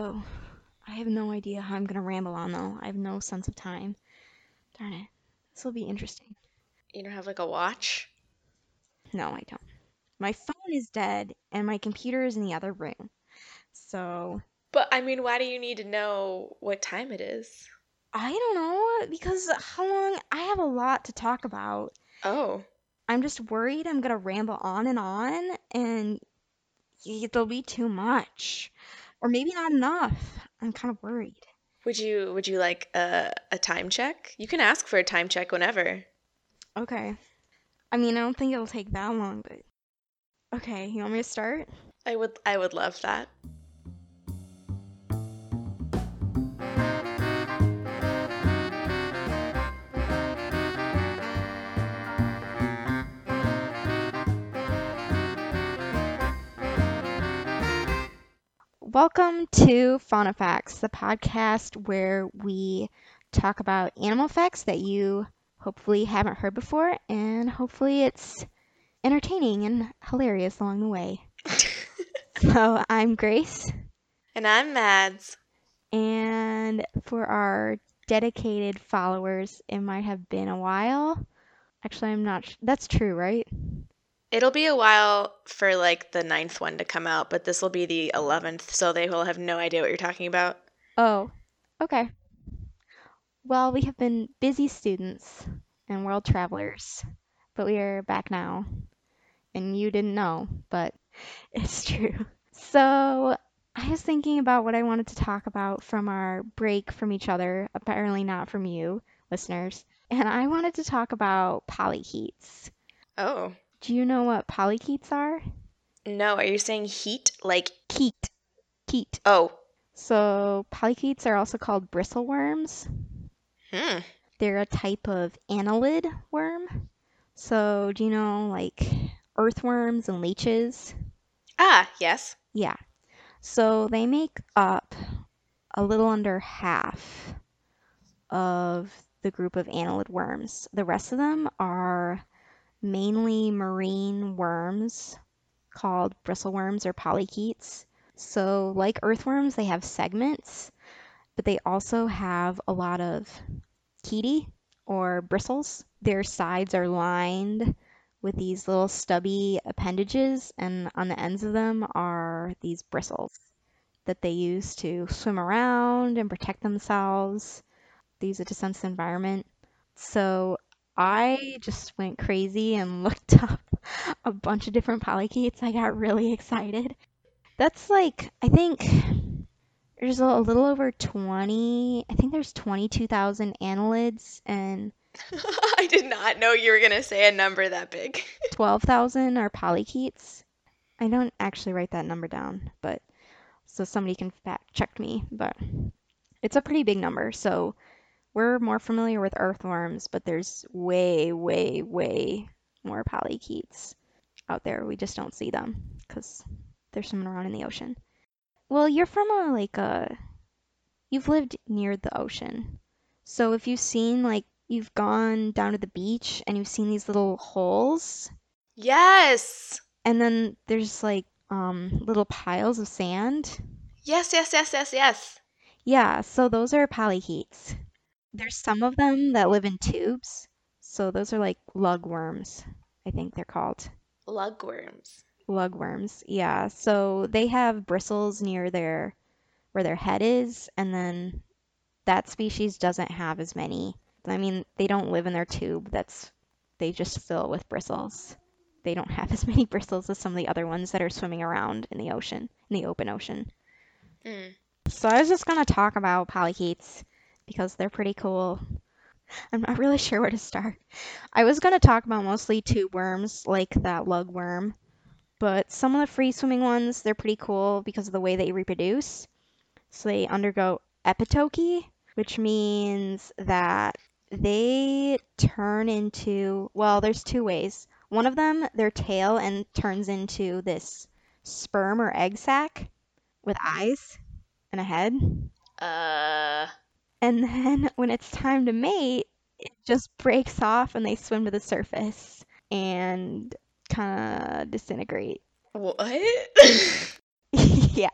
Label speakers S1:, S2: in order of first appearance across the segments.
S1: oh, I have no idea how I'm gonna ramble on though. I have no sense of time. Darn it. This will be interesting.
S2: You don't have like a watch?
S1: No, I don't. My phone is dead and my computer is in the other room. So
S2: But I mean, why do you need to know what time it is?
S1: I don't know because how long I have a lot to talk about.
S2: Oh,
S1: I'm just worried I'm gonna ramble on and on and there'll be too much. Or maybe not enough. I'm kind of worried.
S2: would you would you like a a time check? You can ask for a time check whenever.
S1: Okay. I mean, I don't think it'll take that long, but okay, you want me to start?
S2: I would I would love that.
S1: Welcome to Fauna Facts, the podcast where we talk about animal facts that you hopefully haven't heard before, and hopefully it's entertaining and hilarious along the way. So I'm Grace,
S2: and I'm Mads.
S1: and for our dedicated followers, it might have been a while. Actually, I'm not. Sh- that's true, right?
S2: It'll be a while for like the ninth one to come out, but this will be the eleventh, so they will have no idea what you're talking about.
S1: Oh, okay. Well, we have been busy students and world travelers, but we are back now. And you didn't know, but it's true. So, I was thinking about what I wanted to talk about from our break from each other, apparently not from you, listeners. And I wanted to talk about polychaetes.
S2: Oh.
S1: Do you know what polychaetes are?
S2: No, are you saying heat like
S1: Chaete. Chaete.
S2: oh.
S1: So, polychaetes are also called bristleworms.
S2: Hmm.
S1: They're a type of annelid worm. So, do you know like earthworms and leeches?
S2: Ah, yes.
S1: Yeah. So, they make up a little under half of the group of annelid worms. The rest of them are mainly marine worms called bristleworms or polychaetes. So, like earthworms, they have segments, but they also have a lot of chaetae or bristles. Their sides are lined with these little stubby appendages, and on the ends of them are these bristles that they use to swim around and protect themselves. They use it to sense the environment. So I just went crazy and looked up a bunch of different polychaetes. I got really excited. That's like, I think there's a, a little over 20, I think there's 22,000 annelids and
S2: I did not know you were gonna say a number that big.
S1: 12,000 are polychaetes. I don't actually write that number down, but so somebody can fact check me, but it's a pretty big number. So we're more familiar with earthworms, but there's way, way, way more polychaetes out there. We just don't see them because they're swimming around in the ocean. Well, you're from a like a you've lived near the ocean. So if you've seen like you've gone down to the beach and you've seen these little holes
S2: yes.
S1: and then there's like um little piles of sand.
S2: Yes, yes, yes, yes, yes.
S1: Yeah, so those are polychaetes. There's some of them that live in tubes. So those are like lugworms, I think they're called.
S2: Lugworms.
S1: Lugworms. Yeah. So they have bristles near their where their head is, and then that species doesn't have as many. I mean, they don't live in their tube. That's they just fill with bristles. They don't have as many bristles as some of the other ones that are swimming around in the ocean, in the open ocean.
S2: Mm.
S1: So I was just gonna talk about polychaetes because they're pretty cool. I'm not really sure where to start. I was gonna talk about mostly tube worms like that lugworm, but some of the free swimming ones they're pretty cool because of the way they reproduce. So they undergo epitoky, which means that they turn into well, there's two ways. One of them, their tail and turns into this sperm or egg sac with eyes and a head.
S2: Uh.
S1: And then when it's time to mate, it just breaks off and they swim to the surface and kind of disintegrate.
S2: What?
S1: Yeah.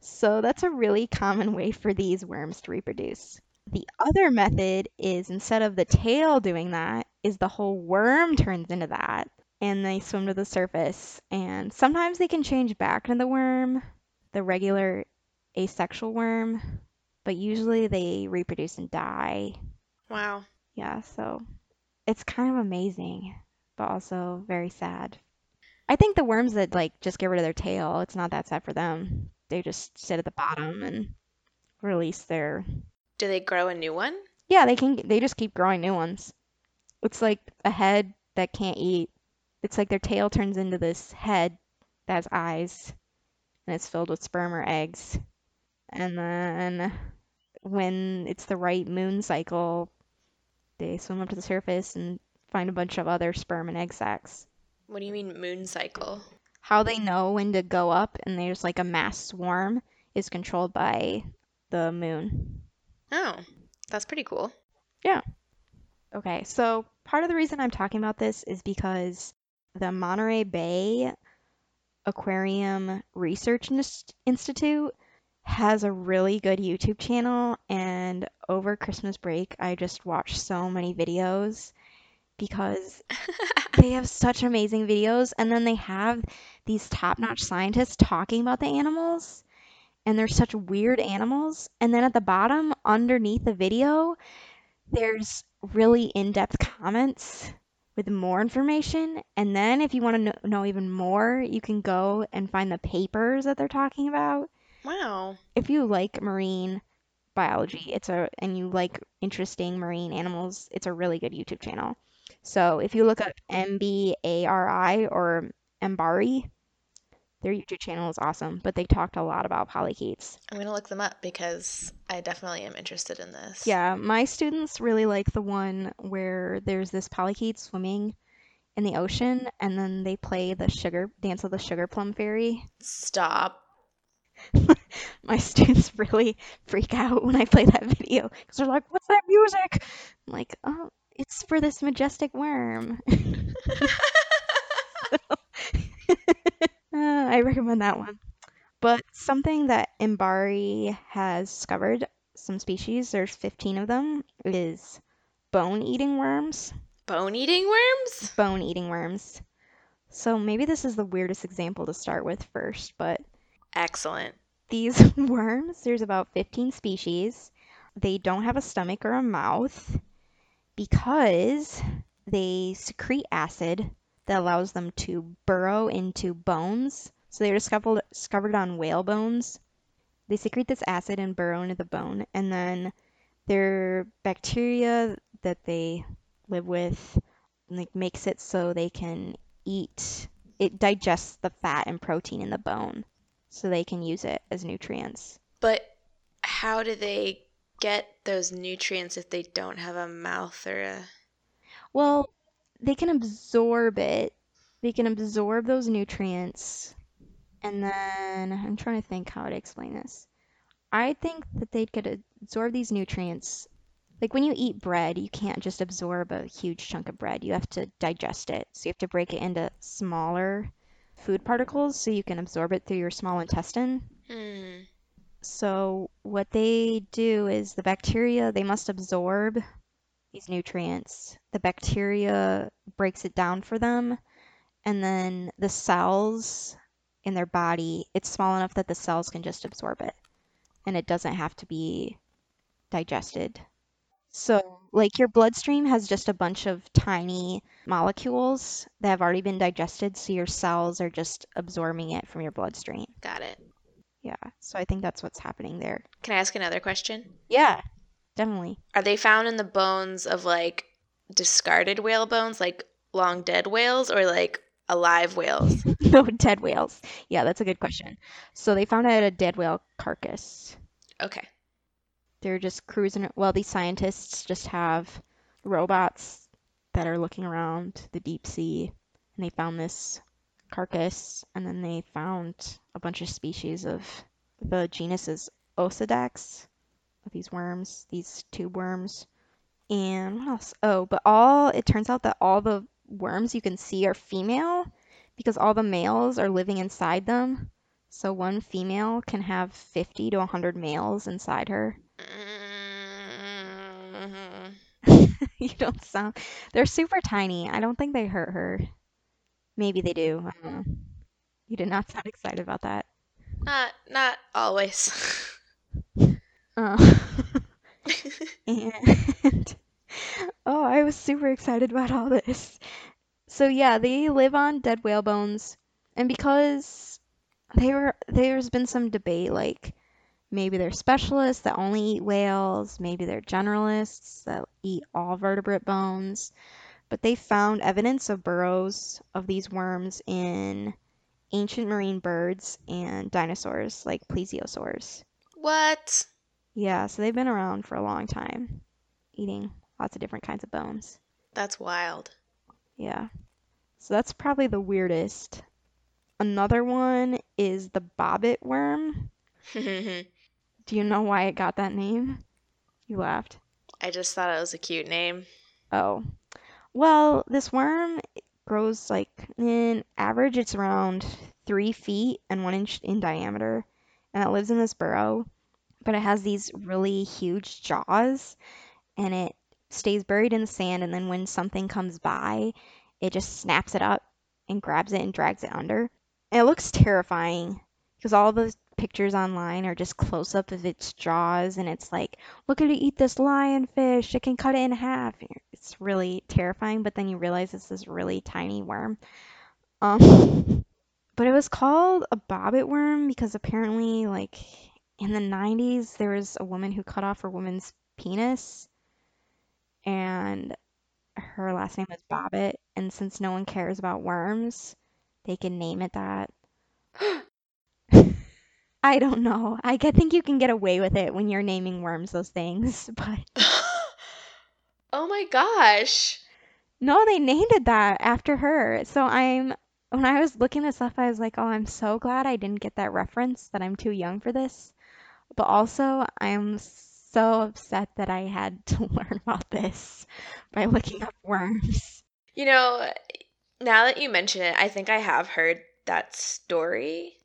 S1: So that's a really common way for these worms to reproduce. The other method is instead of the tail doing that, is the whole worm turns into that and they swim to the surface. And sometimes they can change back into the worm, the regular asexual worm, but usually they reproduce and die.
S2: Wow.
S1: Yeah, so it's kind of amazing, but also very sad. I think the worms that like just get rid of their tail, it's not that sad for them. They just sit at the bottom and release their
S2: Do they grow a new one?
S1: Yeah, they can they just keep growing new ones. It's like a head that can't eat. It's like their tail turns into this head that has eyes and it's filled with sperm or eggs. And then when it's the right moon cycle, they swim up to the surface and find a bunch of other sperm and egg sacs.
S2: What do you mean moon cycle?
S1: How they know when to go up and there's like a mass swarm is controlled by the moon.
S2: Oh, that's pretty cool.
S1: Yeah. Okay, so part of the reason I'm talking about this is because the Monterey Bay Aquarium Research Institute has a really good YouTube channel, and over Christmas break, I just watched so many videos because they have such amazing videos, and then they have these top-notch scientists talking about the animals, and they're such weird animals. And then at the bottom, underneath the video, there's really in-depth comments with more information. And then if you want to know, know even more, you can go and find the papers that they're talking about.
S2: Wow.
S1: If you like marine biology, it's a and you like interesting marine animals, it's a really good YouTube channel. So if you look up MBARI or Mbari, their YouTube channel is awesome, but they talked a lot about polychaetes.
S2: I'm gonna look them up because I definitely am interested in this.
S1: Yeah, my students really like the one where there's this polychaete swimming in the ocean and then they play the sugar dance of the sugar plum fairy.
S2: Stop.
S1: My students really freak out when I play that video because they're like, "What's that music?" I'm like, "Oh, it's for this majestic worm." Uh, I recommend that one. But something that Mbari has discovered, some species, there's 15 of them, is bone-eating worms.
S2: Bone-eating worms?
S1: Bone-eating worms. So maybe this is the weirdest example to start with first, but
S2: Excellent.
S1: these worms, there's about 15 species. They don't have a stomach or a mouth because they secrete acid that allows them to burrow into bones. So they were discovered discovered on whale bones. They secrete this acid and burrow into the bone, and then their bacteria that they live with like makes it so they can eat. It digests the fat and protein in the bone, so they can use it as nutrients.
S2: But how do they get those nutrients if they don't have a mouth or a
S1: Well, they can absorb it. They can absorb those nutrients. And then I'm trying to think how to explain this. I think that they could absorb these nutrients. Like when you eat bread, you can't just absorb a huge chunk of bread. You have to digest it. So you have to break it into smaller food particles so you can absorb it through your small intestine.
S2: Hmm.
S1: So what they do is the bacteria, they must absorb these nutrients. The bacteria breaks it down for them, and then the cells in their body, it's small enough that the cells can just absorb it, and it doesn't have to be digested. So, like your bloodstream has just a bunch of tiny molecules that have already been digested, so your cells are just absorbing it from your bloodstream.
S2: Got it.
S1: Yeah, so I think that's what's happening there.
S2: Can I ask another question?
S1: Yeah, definitely.
S2: Are they found in the bones of like discarded whale bones, like long dead whales, or like alive whales?
S1: No dead whales. Yeah, that's a good question. So they found out a dead whale carcass.
S2: Okay.
S1: They're just cruising. Well, these scientists just have robots that are looking around the deep sea, and they found this carcass, and then they found a bunch of species of the genus is Osedax, of these worms, these tube worms. And what else? Oh, but all it turns out that all the worms you can see are female because all the males are living inside them. So one female can have 50 to 100 males inside her.
S2: Mhm.
S1: You don't sound. They're super tiny. I don't think they hurt her. Maybe they do. I don't know. You did not sound excited about that.
S2: Not not always.
S1: oh. and oh, I was super excited about all this. So yeah, they live on dead whale bones, and because they were there's been some debate like maybe they're specialists that only eat whales, maybe they're generalists that eat all vertebrate bones, but they found evidence of burrows of these worms in ancient marine birds and dinosaurs like plesiosaurs.
S2: what?
S1: Yeah, so they've been around for a long time, eating lots of different kinds of bones.
S2: That's wild.
S1: Yeah. So that's probably the weirdest. Another one is the bobbit worm. Do you know why it got that name? You laughed.
S2: I just thought it was a cute name.
S1: Oh. Well, this worm grows like in average it's around three feet and one inch in diameter, and it lives in this burrow, but it has these really huge jaws, and it stays buried in the sand, and then when something comes by, it just snaps it up and grabs it and drags it under. And it looks terrifying because all the pictures online are just close up of its jaws, and it's like, look at it eat this lionfish, it can cut it in half. It's really terrifying, but then you realize it's this really tiny worm. Um, but it was called a bobbit worm because apparently, like in the 90s, there was a woman who cut off her woman's penis, and her last name was Bobbitt. And since no one cares about worms, they can name it that. I don't know. I think you can get away with it when you're naming worms those things, but
S2: oh my gosh.
S1: no, they named it that after her. So I'm when I was looking this up, I was like, "Oh, I'm so glad I didn't get that reference that I'm too young for this." But also, I'm so upset that I had to learn about this by looking up worms.
S2: You know, now that you mention it, I think I have heard that story.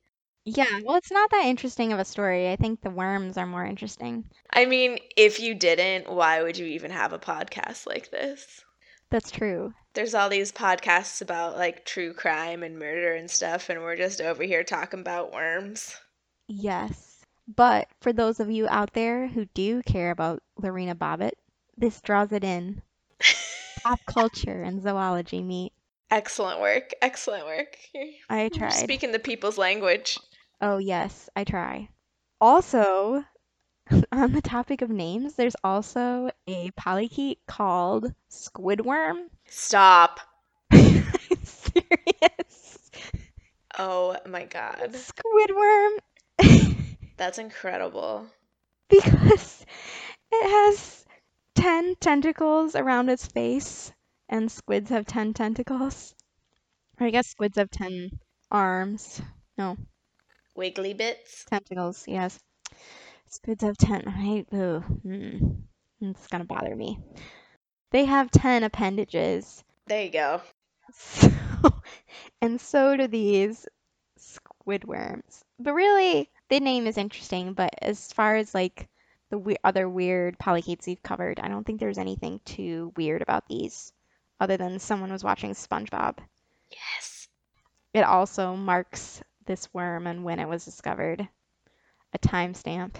S1: Yeah, well, it's not that interesting of a story. I think the worms are more interesting.
S2: I mean, if you didn't, why would you even have a podcast like this?
S1: That's true.
S2: There's all these podcasts about like true crime and murder and stuff, and we're just over here talking about worms.
S1: Yes. But for those of you out there who do care about Lorena Bobbitt, this draws it in. Pop culture and zoology meet.
S2: Excellent work. Excellent work. You're,
S1: I tried.
S2: speaking the people's language.
S1: Oh, yes, I try. Also, on the topic of names, there's also a polychaete called squidworm.
S2: Stop.
S1: I'm serious.
S2: Oh my god.
S1: Squidworm.
S2: That's incredible.
S1: because it has 10 tentacles around its face, and squids have 10 tentacles. Or I guess squids have 10 arms. No,
S2: Wiggly bits.
S1: tentacles, yes. Squids have 10. I, ugh, mm, it's gonna bother me. They have 10 appendages.
S2: There you go.
S1: So, and so do these squid worms. But really, the name is interesting, but as far as like the we- other weird polychaetes we've covered, I don't think there's anything too weird about these other than someone was watching SpongeBob.
S2: Yes.
S1: It also marks this worm and when it was discovered, a timestamp.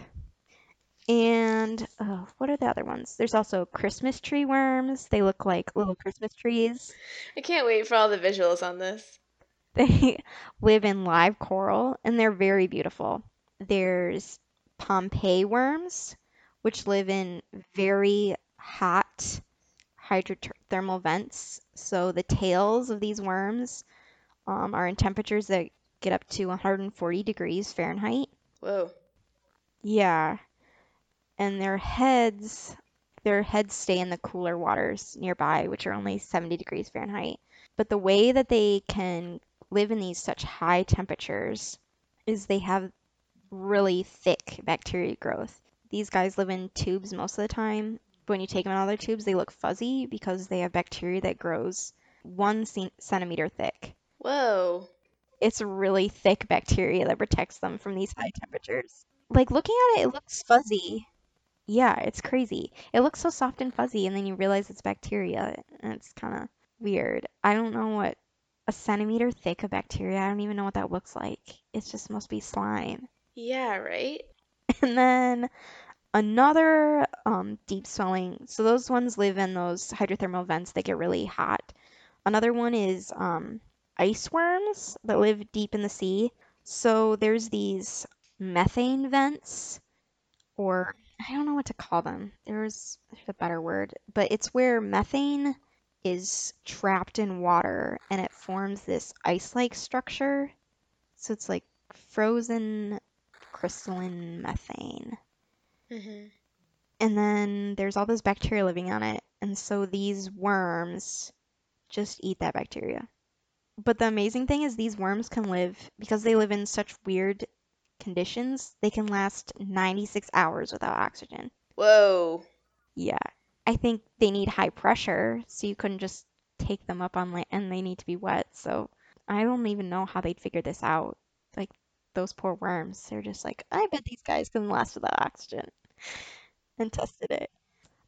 S1: And oh, what are the other ones? There's also Christmas tree worms. They look like little Christmas trees.
S2: I can't wait for all the visuals on this.
S1: They live in live coral and they're very beautiful. There's Pompeii worms, which live in very hot hydrothermal vents. So the tails of these worms um, are in temperatures that get up to 140 degrees Fahrenheit.
S2: Whoa.
S1: Yeah. And their heads, their heads stay in the cooler waters nearby, which are only 70 degrees Fahrenheit. But the way that they can live in these such high temperatures is they have really thick bacteria growth. These guys live in tubes most of the time. When you take them out of their tubes, they look fuzzy because they have bacteria that grows one centimeter thick.
S2: Whoa.
S1: It's really thick bacteria that protects them from these high temperatures. Like looking at it, it looks fuzzy. Yeah, it's crazy. It looks so soft and fuzzy, and then you realize it's bacteria, and it's kind of weird. I don't know what a centimeter thick of bacteria. I don't even know what that looks like. It's just must be slime.
S2: Yeah, right?
S1: And then another um, deep swelling. So those ones live in those hydrothermal vents that get really hot. Another one is um, ice worms that live deep in the sea. So there's these methane vents, or I don't know what to call them. There's, there's a better word, but it's where methane is trapped in water and it forms this ice-like structure. So it's like frozen crystalline methane.
S2: hmm
S1: And then there's all this bacteria living on it. And so these worms just eat that bacteria. But the amazing thing is these worms can live because they live in such weird conditions, they can last 96 hours without oxygen.
S2: Whoa.
S1: Yeah. I think they need high pressure, so you couldn't just take them up on land and they need to be wet. So I don't even know how they'd figure this out. Like those poor worms, they're just like, I bet these guys can last without oxygen and tested it.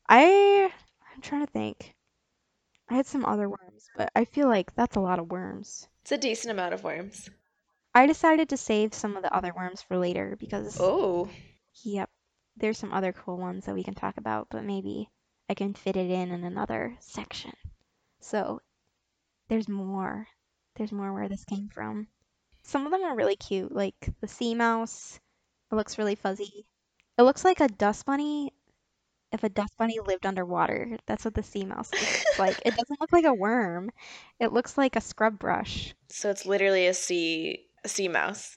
S1: I I'm trying to think. I had some other worms, but I feel like that's a lot of worms.
S2: It's a decent amount of worms.
S1: I decided to save some of the other worms for later because,
S2: Oh.
S1: yep, there's some other cool ones that we can talk about, but maybe I can fit it in in another section. So there's more. There's more where this came from. Some of them are really cute, like the sea mouse. It looks really fuzzy. It looks like a dust bunny if a dust bunny lived underwater. That's what the sea mouse looks like. It doesn't look like a worm. It looks like a scrub brush.
S2: So it's literally a sea a sea mouse.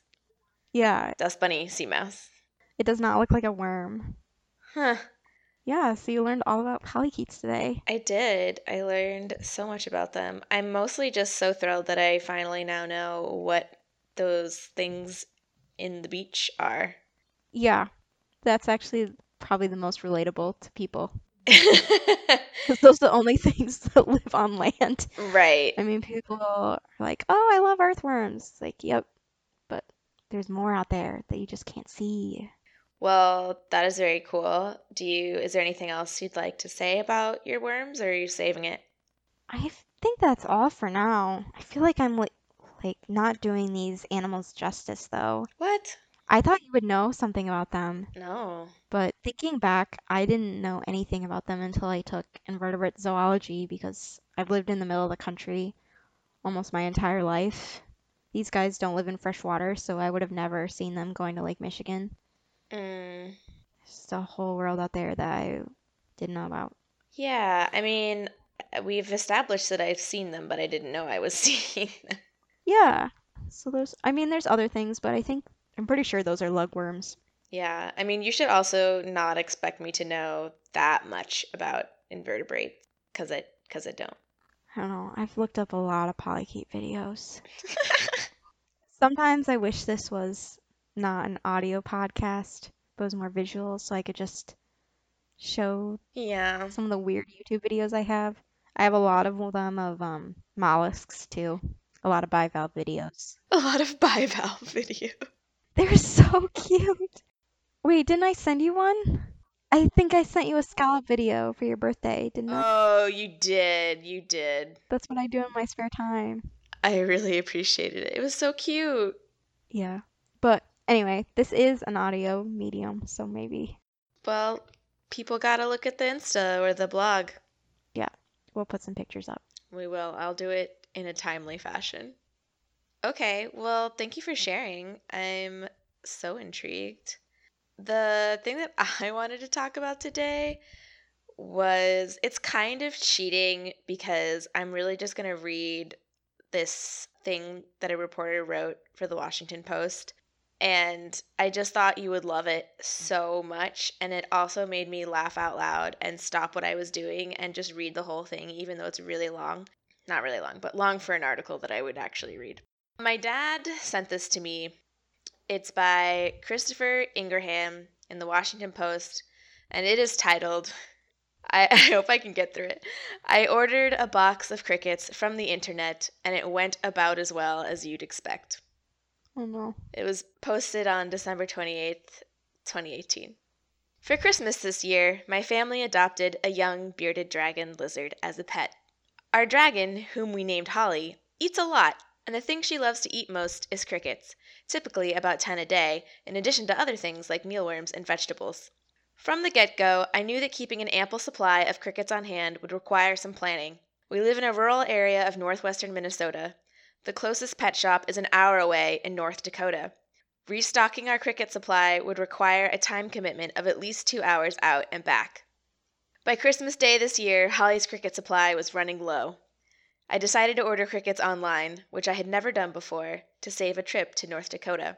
S1: Yeah,
S2: Dust bunny sea mouse.
S1: it does not look like a worm.
S2: Huh.
S1: Yeah, so you learned all about polychaetes today.
S2: I did. I learned so much about them. I'm mostly just so thrilled that I finally now know what those things in the beach are.
S1: Yeah, that's actually probably the most relatable to people because those are the only things that live on land.
S2: right.
S1: I mean, people are like, "Oh, I love earthworms." It's like, "Yep, but there's more out there that you just can't see."
S2: Well, that is very cool. Do you, is there anything else you'd like to say about your worms or are you saving it?
S1: I think that's all for now. I feel like I'm like like not doing these animals justice though.
S2: What?
S1: I thought you would know something about them,
S2: No.
S1: but thinking back, I didn't know anything about them until I took invertebrate zoology because I've lived in the middle of the country almost my entire life. These guys don't live in fresh water, so I would have never seen them going to Lake Michigan.
S2: Mm,
S1: There's just a whole world out there that I didn't know about.
S2: yeah, I mean, we've established that I've seen them, but I didn't know I was seeing them.
S1: Yeah. So there's, I mean, there's other things, but I think I'm pretty sure those are lugworms.
S2: Yeah, I mean, you should also not expect me to know that much about invertebrates because I because I don't.
S1: I don't know. I've looked up a lot of polychaete videos. Sometimes I wish this was not an audio podcast, but was more visual, so I could just show
S2: Yeah.
S1: some of the weird YouTube videos I have. I have a lot of them of um mollusks too. A lot of bivalve videos.
S2: A lot of bivalve video.
S1: They're so cute. Wait, didn't I send you one? I think I sent you a scallop video for your birthday, didn't I?
S2: Oh, you did. You did.
S1: That's what I do in my spare time.
S2: I really appreciated it. It was so cute.
S1: Yeah. But anyway, this is an audio medium, so maybe
S2: Well, people gotta look at the Insta or the blog. Yeah.
S1: We'll put some pictures up.
S2: We will. I'll do it in a timely fashion. Okay, well, thank you for sharing. I'm so intrigued. The thing that I wanted to talk about today was it's kind of cheating because I'm really just going to read this thing that a reporter wrote for the Washington Post. And I just thought you would love it so much. And it also made me laugh out loud and stop what I was doing and just read the whole thing, even though it's really long. Not really long, but long for an article that I would actually read. My dad sent this to me. It's by Christopher Ingraham in the Washington Post, and it is titled I, I hope I can get through it. I ordered a box of crickets from the internet, and it went about as well as you'd expect.
S1: Oh no.
S2: It was posted on December 28th, 2018. For Christmas this year, my family adopted a young bearded dragon lizard as a pet. Our dragon, whom we named Holly, eats a lot, and the thing she loves to eat most is crickets, typically about 10 a day, in addition to other things like mealworms and vegetables. From the get go, I knew that keeping an ample supply of crickets on hand would require some planning. We live in a rural area of northwestern Minnesota. The closest pet shop is an hour away in North Dakota. Restocking our cricket supply would require a time commitment of at least two hours out and back. By Christmas Day this year, Holly's cricket supply was running low. I decided to order crickets online, which I had never done before, to save a trip to North Dakota.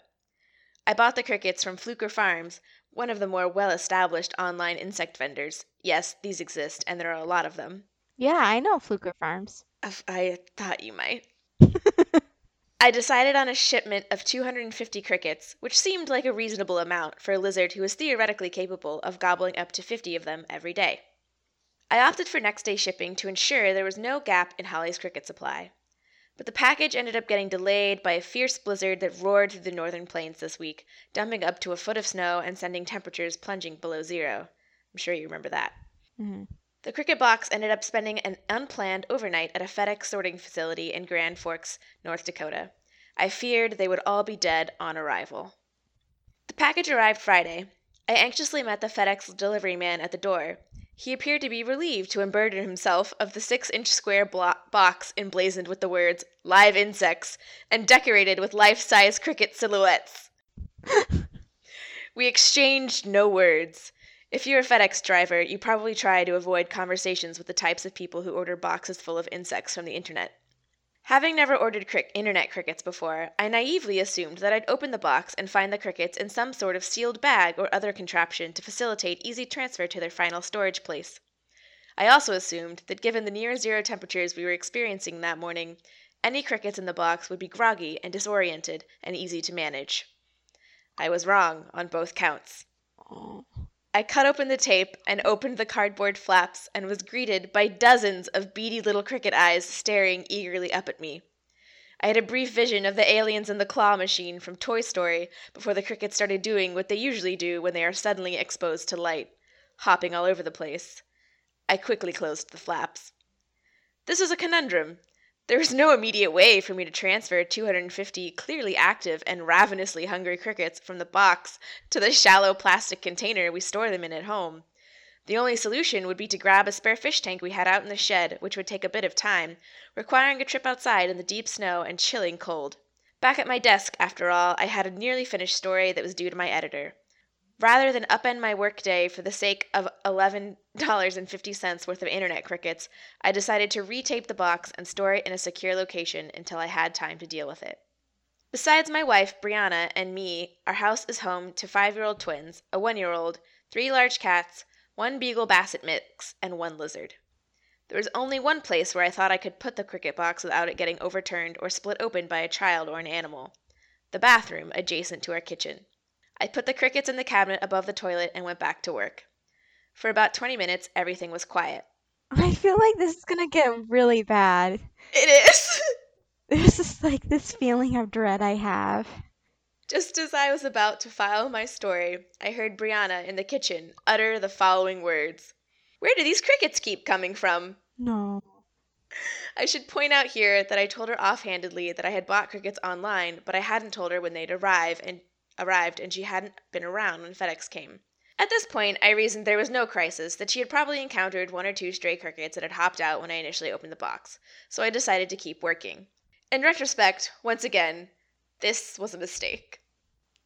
S2: I bought the crickets from Fluker Farms, one of the more well established online insect vendors. Yes, these exist, and there are a lot of them.
S1: Yeah, I know Fluker Farms.
S2: I thought you might. I decided on a shipment of 250 crickets, which seemed like a reasonable amount for a lizard who was theoretically capable of gobbling up to 50 of them every day. I opted for next day shipping to ensure there was no gap in Holly's cricket supply. But the package ended up getting delayed by a fierce blizzard that roared through the northern plains this week, dumping up to a foot of snow and sending temperatures plunging below zero. I'm sure you remember that.
S1: Mm-hmm.
S2: The cricket box ended up spending an unplanned overnight at a FedEx sorting facility in Grand Forks, North Dakota. I feared they would all be dead on arrival. The package arrived Friday. I anxiously met the FedEx delivery man at the door. He appeared to be relieved to unburden himself of the six inch square box emblazoned with the words live insects and decorated with life size cricket silhouettes. we exchanged no words. If you're a FedEx driver, you probably try to avoid conversations with the types of people who order boxes full of insects from the internet. Having never ordered internet crickets before, I naively assumed that I'd open the box and find the crickets in some sort of sealed bag or other contraption to facilitate easy transfer to their final storage place. I also assumed that given the near zero temperatures we were experiencing that morning, any crickets in the box would be groggy and disoriented and easy to manage. I was wrong on both counts. I cut open the tape and opened the cardboard flaps and was greeted by dozens of beady little cricket eyes staring eagerly up at me. I had a brief vision of the aliens in the claw machine from Toy Story before the crickets started doing what they usually do when they are suddenly exposed to light, hopping all over the place. I quickly closed the flaps. This was a conundrum. There was no immediate way for me to transfer 250 clearly active and ravenously hungry crickets from the box to the shallow plastic container we store them in at home. The only solution would be to grab a spare fish tank we had out in the shed, which would take a bit of time, requiring a trip outside in the deep snow and chilling cold. Back at my desk, after all, I had a nearly finished story that was due to my editor. Rather than upend my workday for the sake of $11.50 worth of internet crickets, I decided to retape the box and store it in a secure location until I had time to deal with it. Besides my wife, Brianna, and me, our house is home to five year old twins, a one year old, three large cats, one beagle basset mix, and one lizard. There was only one place where I thought I could put the cricket box without it getting overturned or split open by a child or an animal the bathroom adjacent to our kitchen. I put the crickets in the cabinet above the toilet and went back to work. For about 20 minutes, everything was quiet.
S1: I feel like this is gonna get really bad.
S2: It is!
S1: There's just like this feeling of dread I have.
S2: Just as I was about to file my story, I heard Brianna in the kitchen utter the following words Where do these crickets keep coming from?
S1: No.
S2: I should point out here that I told her offhandedly that I had bought crickets online, but I hadn't told her when they'd arrive and arrived and she hadn't been around when FedEx came. At this point, I reasoned there was no crisis, that she had probably encountered one or two stray crickets that had hopped out when I initially opened the box, so I decided to keep working. In retrospect, once again, this was a mistake.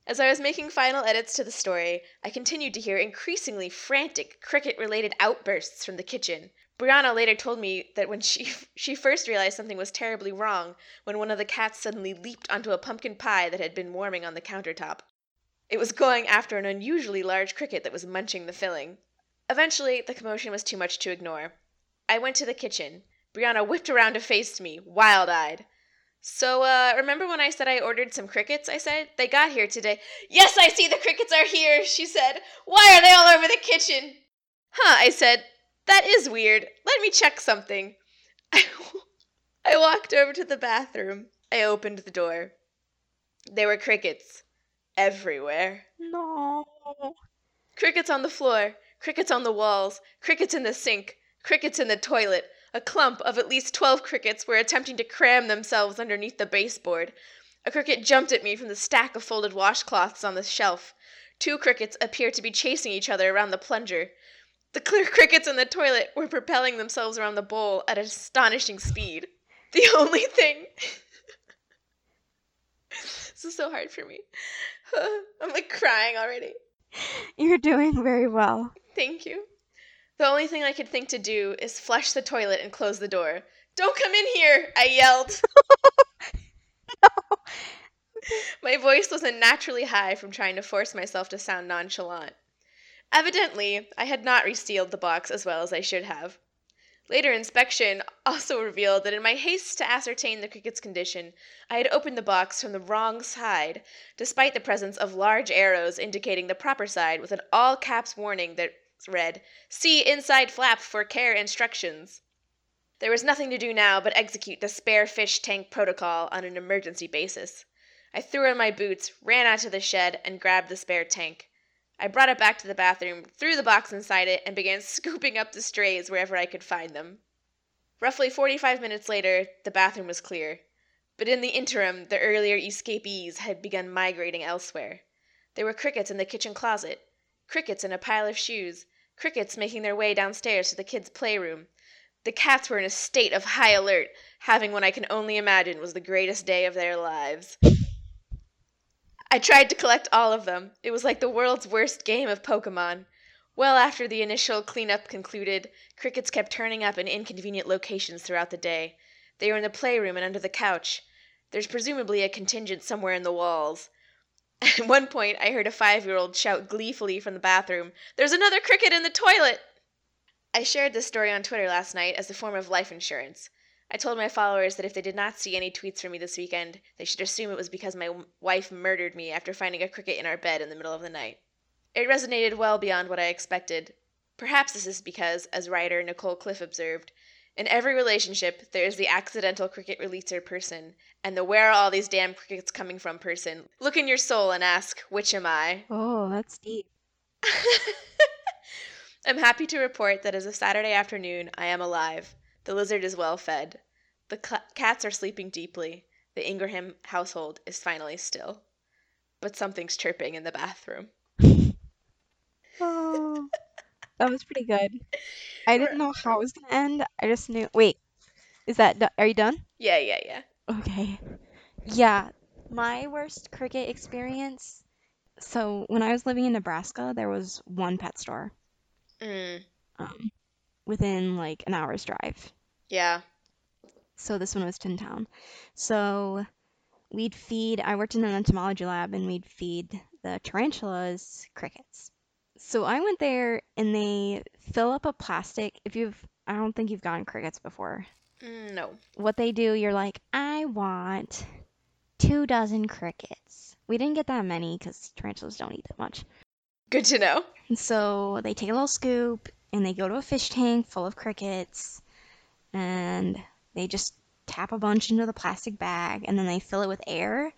S2: As I was making final edits to the story, I continued to hear increasingly frantic cricket related outbursts from the kitchen. Brianna later told me that when she she first realized something was terribly wrong when one of the cats suddenly leaped onto a pumpkin pie that had been warming on the countertop. It was going after an unusually large cricket that was munching the filling. Eventually, the commotion was too much to ignore. I went to the kitchen. Brianna whipped around to face me, wild eyed. So, uh, remember when I said I ordered some crickets? I said. They got here today. Yes, I see the crickets are here, she said. Why are they all over the kitchen? Huh, I said. That is weird. Let me check something. I, I walked over to the bathroom. I opened the door. There were crickets everywhere.
S1: No.
S2: Crickets on the floor, crickets on the walls, crickets in the sink, crickets in the toilet. A clump of at least 12 crickets were attempting to cram themselves underneath the baseboard. A cricket jumped at me from the stack of folded washcloths on the shelf. Two crickets appeared to be chasing each other around the plunger. The clear crickets in the toilet were propelling themselves around the bowl at astonishing speed. The only thing. this is so hard for me. I'm like crying already.
S1: You're doing very well.
S2: Thank you. The only thing I could think to do is flush the toilet and close the door. Don't come in here, I yelled. My voice was unnaturally high from trying to force myself to sound nonchalant. Evidently, I had not resealed the box as well as I should have. Later inspection also revealed that in my haste to ascertain the cricket's condition, I had opened the box from the wrong side, despite the presence of large arrows indicating the proper side with an all caps warning that read, See inside flap for care instructions. There was nothing to do now but execute the spare fish tank protocol on an emergency basis. I threw on my boots, ran out to the shed, and grabbed the spare tank. I brought it back to the bathroom, threw the box inside it, and began scooping up the strays wherever I could find them. Roughly 45 minutes later, the bathroom was clear. But in the interim, the earlier escapees had begun migrating elsewhere. There were crickets in the kitchen closet, crickets in a pile of shoes, crickets making their way downstairs to the kids' playroom. The cats were in a state of high alert, having what I can only imagine was the greatest day of their lives. I tried to collect all of them. It was like the world's worst game of Pokemon. Well after the initial cleanup concluded, crickets kept turning up in inconvenient locations throughout the day. They were in the playroom and under the couch. There's presumably a contingent somewhere in the walls. At one point, I heard a five year old shout gleefully from the bathroom, There's another cricket in the toilet! I shared this story on Twitter last night as a form of life insurance. I told my followers that if they did not see any tweets from me this weekend, they should assume it was because my wife murdered me after finding a cricket in our bed in the middle of the night. It resonated well beyond what I expected. Perhaps this is because, as writer Nicole Cliffe observed, in every relationship there is the accidental cricket releaser person and the where are all these damn crickets coming from person. Look in your soul and ask, which am I?
S1: Oh, that's deep.
S2: I'm happy to report that as of Saturday afternoon, I am alive. The lizard is well fed. The cats are sleeping deeply. The Ingraham household is finally still. But something's chirping in the bathroom.
S1: Oh, that was pretty good. I didn't know how it was gonna end. I just knew. Wait, is that do- are you done?
S2: Yeah, yeah, yeah.
S1: Okay. Yeah, my worst cricket experience. So when I was living in Nebraska, there was one pet store,
S2: Mm,
S1: um, within like an hour's drive.
S2: yeah.
S1: So this one was Town. So we'd feed, I worked in an entomology lab and we'd feed the tarantulas crickets. So I went there and they fill up a plastic. If you've, I don't think you've gotten crickets before.
S2: Mm, no.
S1: What they do, you're like, I want two dozen crickets. We didn't get that many because tarantulas don't eat that much.
S2: Good to know.
S1: And so they take a little scoop and they go to a fish tank full of crickets and they just tap a bunch into the plastic bag and then they fill it with air.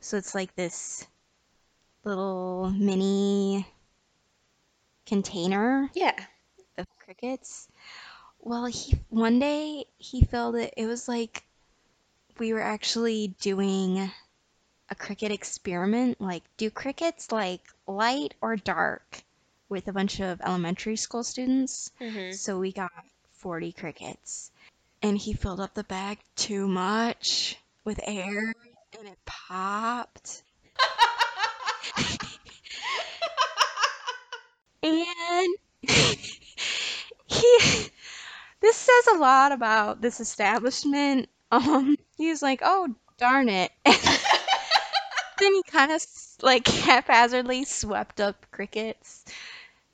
S1: So it's like this little mini container
S2: Yeah.
S1: of crickets. Well, he one day he filled it. It was like we were actually doing a cricket experiment. Like, do crickets like light or dark with a bunch of elementary school students?
S2: Mm-hmm.
S1: So we got 40 crickets. And he filled up the bag too much with air and it popped. And he this says a lot about this establishment. Um, he was like, "Oh, darn it." then he kind of like haphazardly swept up crickets.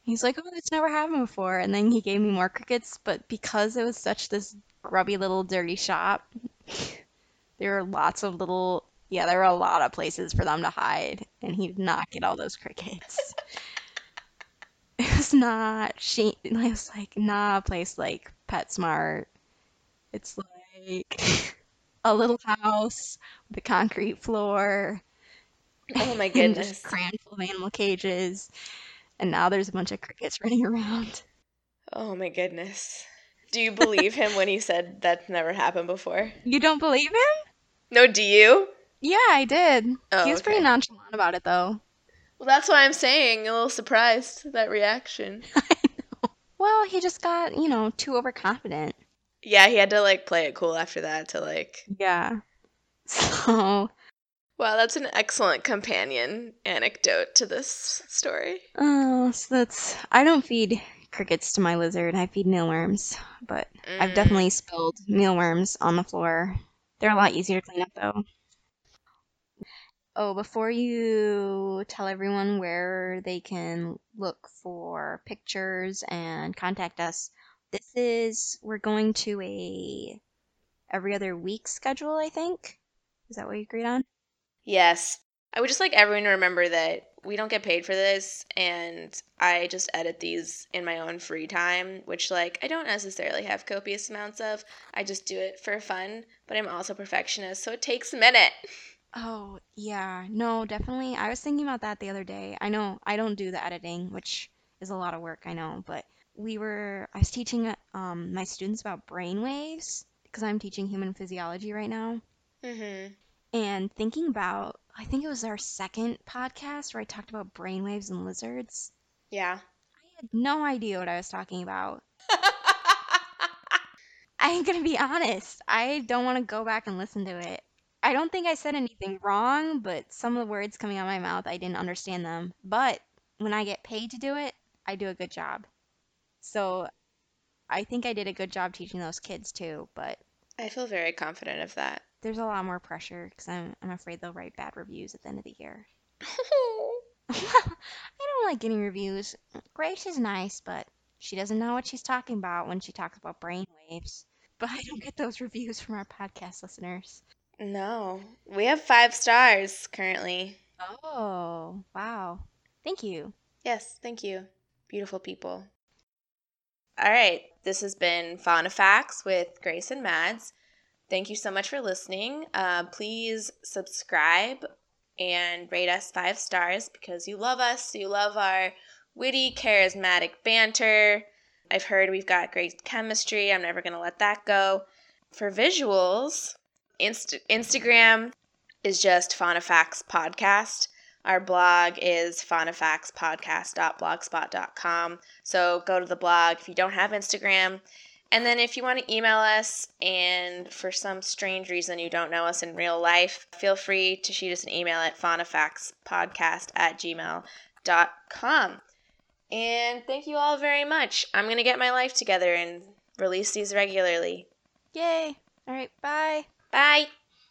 S1: He's like, "Oh, that's never happened before." And then he gave me more crickets, but because it was such this grubby little dirty shop, there were lots of little yeah, there were a lot of places for them to hide, and he did not get all those crickets. It was not she it was like not a place like PetSmart. It's like a little house with a concrete floor
S2: Oh my
S1: and just
S2: goodness.
S1: crammed full of animal cages. And now there's a bunch of crickets running around.
S2: Oh my goodness. Do you believe him when he said that's never happened before?
S1: You don't believe him?
S2: No, do you?
S1: Yeah, I did.
S2: Oh,
S1: he was pretty nonchalant about it, though.
S2: Well, that's why I'm saying a little surprised that reaction. I know.
S1: Well, he just got, you know, too overconfident.
S2: Yeah, he had to like play it cool after that to like.
S1: Yeah. So,
S2: Wow, that's an excellent companion anecdote to this story.
S1: oh, so that's. I don't feed crickets to my lizard. I feed mealworms, but I've
S2: Mm,
S1: definitely spilled mealworms on the floor. They're a lot easier to clean up, though. Oh, before you tell everyone where they can look for pictures and contact us, this is we're going to a every other week schedule, I think. Is that what you agreed on?
S2: Yes. I would just like everyone to remember that we don't get paid for this and I just edit these in my own free time, which like I don't necessarily have copious amounts of. I just do it for fun, but I'm also a perfectionist, so it takes a minute.
S1: Oh, yeah. No, definitely. I was thinking about that the other day. I know I don't do the editing, which is a lot of work, I know, but we were I was teaching um my students about brain waves because I'm teaching human physiology right now.
S2: Mhm.
S1: And thinking about, I think it was our second podcast where I talked about brainwaves and lizards.
S2: Yeah.
S1: I had no idea what I was talking about. I'm gonna be honest, I don't want to go back and listen to it. I don't think I said anything wrong, but some of the words coming out of my mouth, I didn't understand them. But when I get paid to do it, I do a good job. So I think I did a good job teaching those kids too, but
S2: I feel very confident of that.
S1: There's a lot more pressure because I'm, I'm afraid they'll write bad reviews at the end of the year. I don't like getting reviews. Grace is nice, but she doesn't know what she's talking about when she talks about brainwaves. But I don't get those reviews from our podcast listeners.
S2: no. We have five stars currently.
S1: Oh, wow. Thank you.
S2: Yes, thank you. Beautiful people. All right, this has been Fauna Facts with Grace and Mads. Thank you so much for listening. Uh, please subscribe and rate us five stars because you love us. You love our witty, charismatic banter. I've heard we've got great chemistry. I'm never going to let that go. For visuals, Inst- Instagram is just Fauna Facts Podcast. Our blog is faunafactspodcast.blogspot.com. So go to the blog if you don't have Instagram. And then if you want to email us and for some strange reason you don't know us in real life, feel free to shoot us an email at faunafactspodcast at gmail.com. And thank you all very much. I'm going to get my life together and release these regularly.
S1: Yay. All right, bye.
S2: Bye.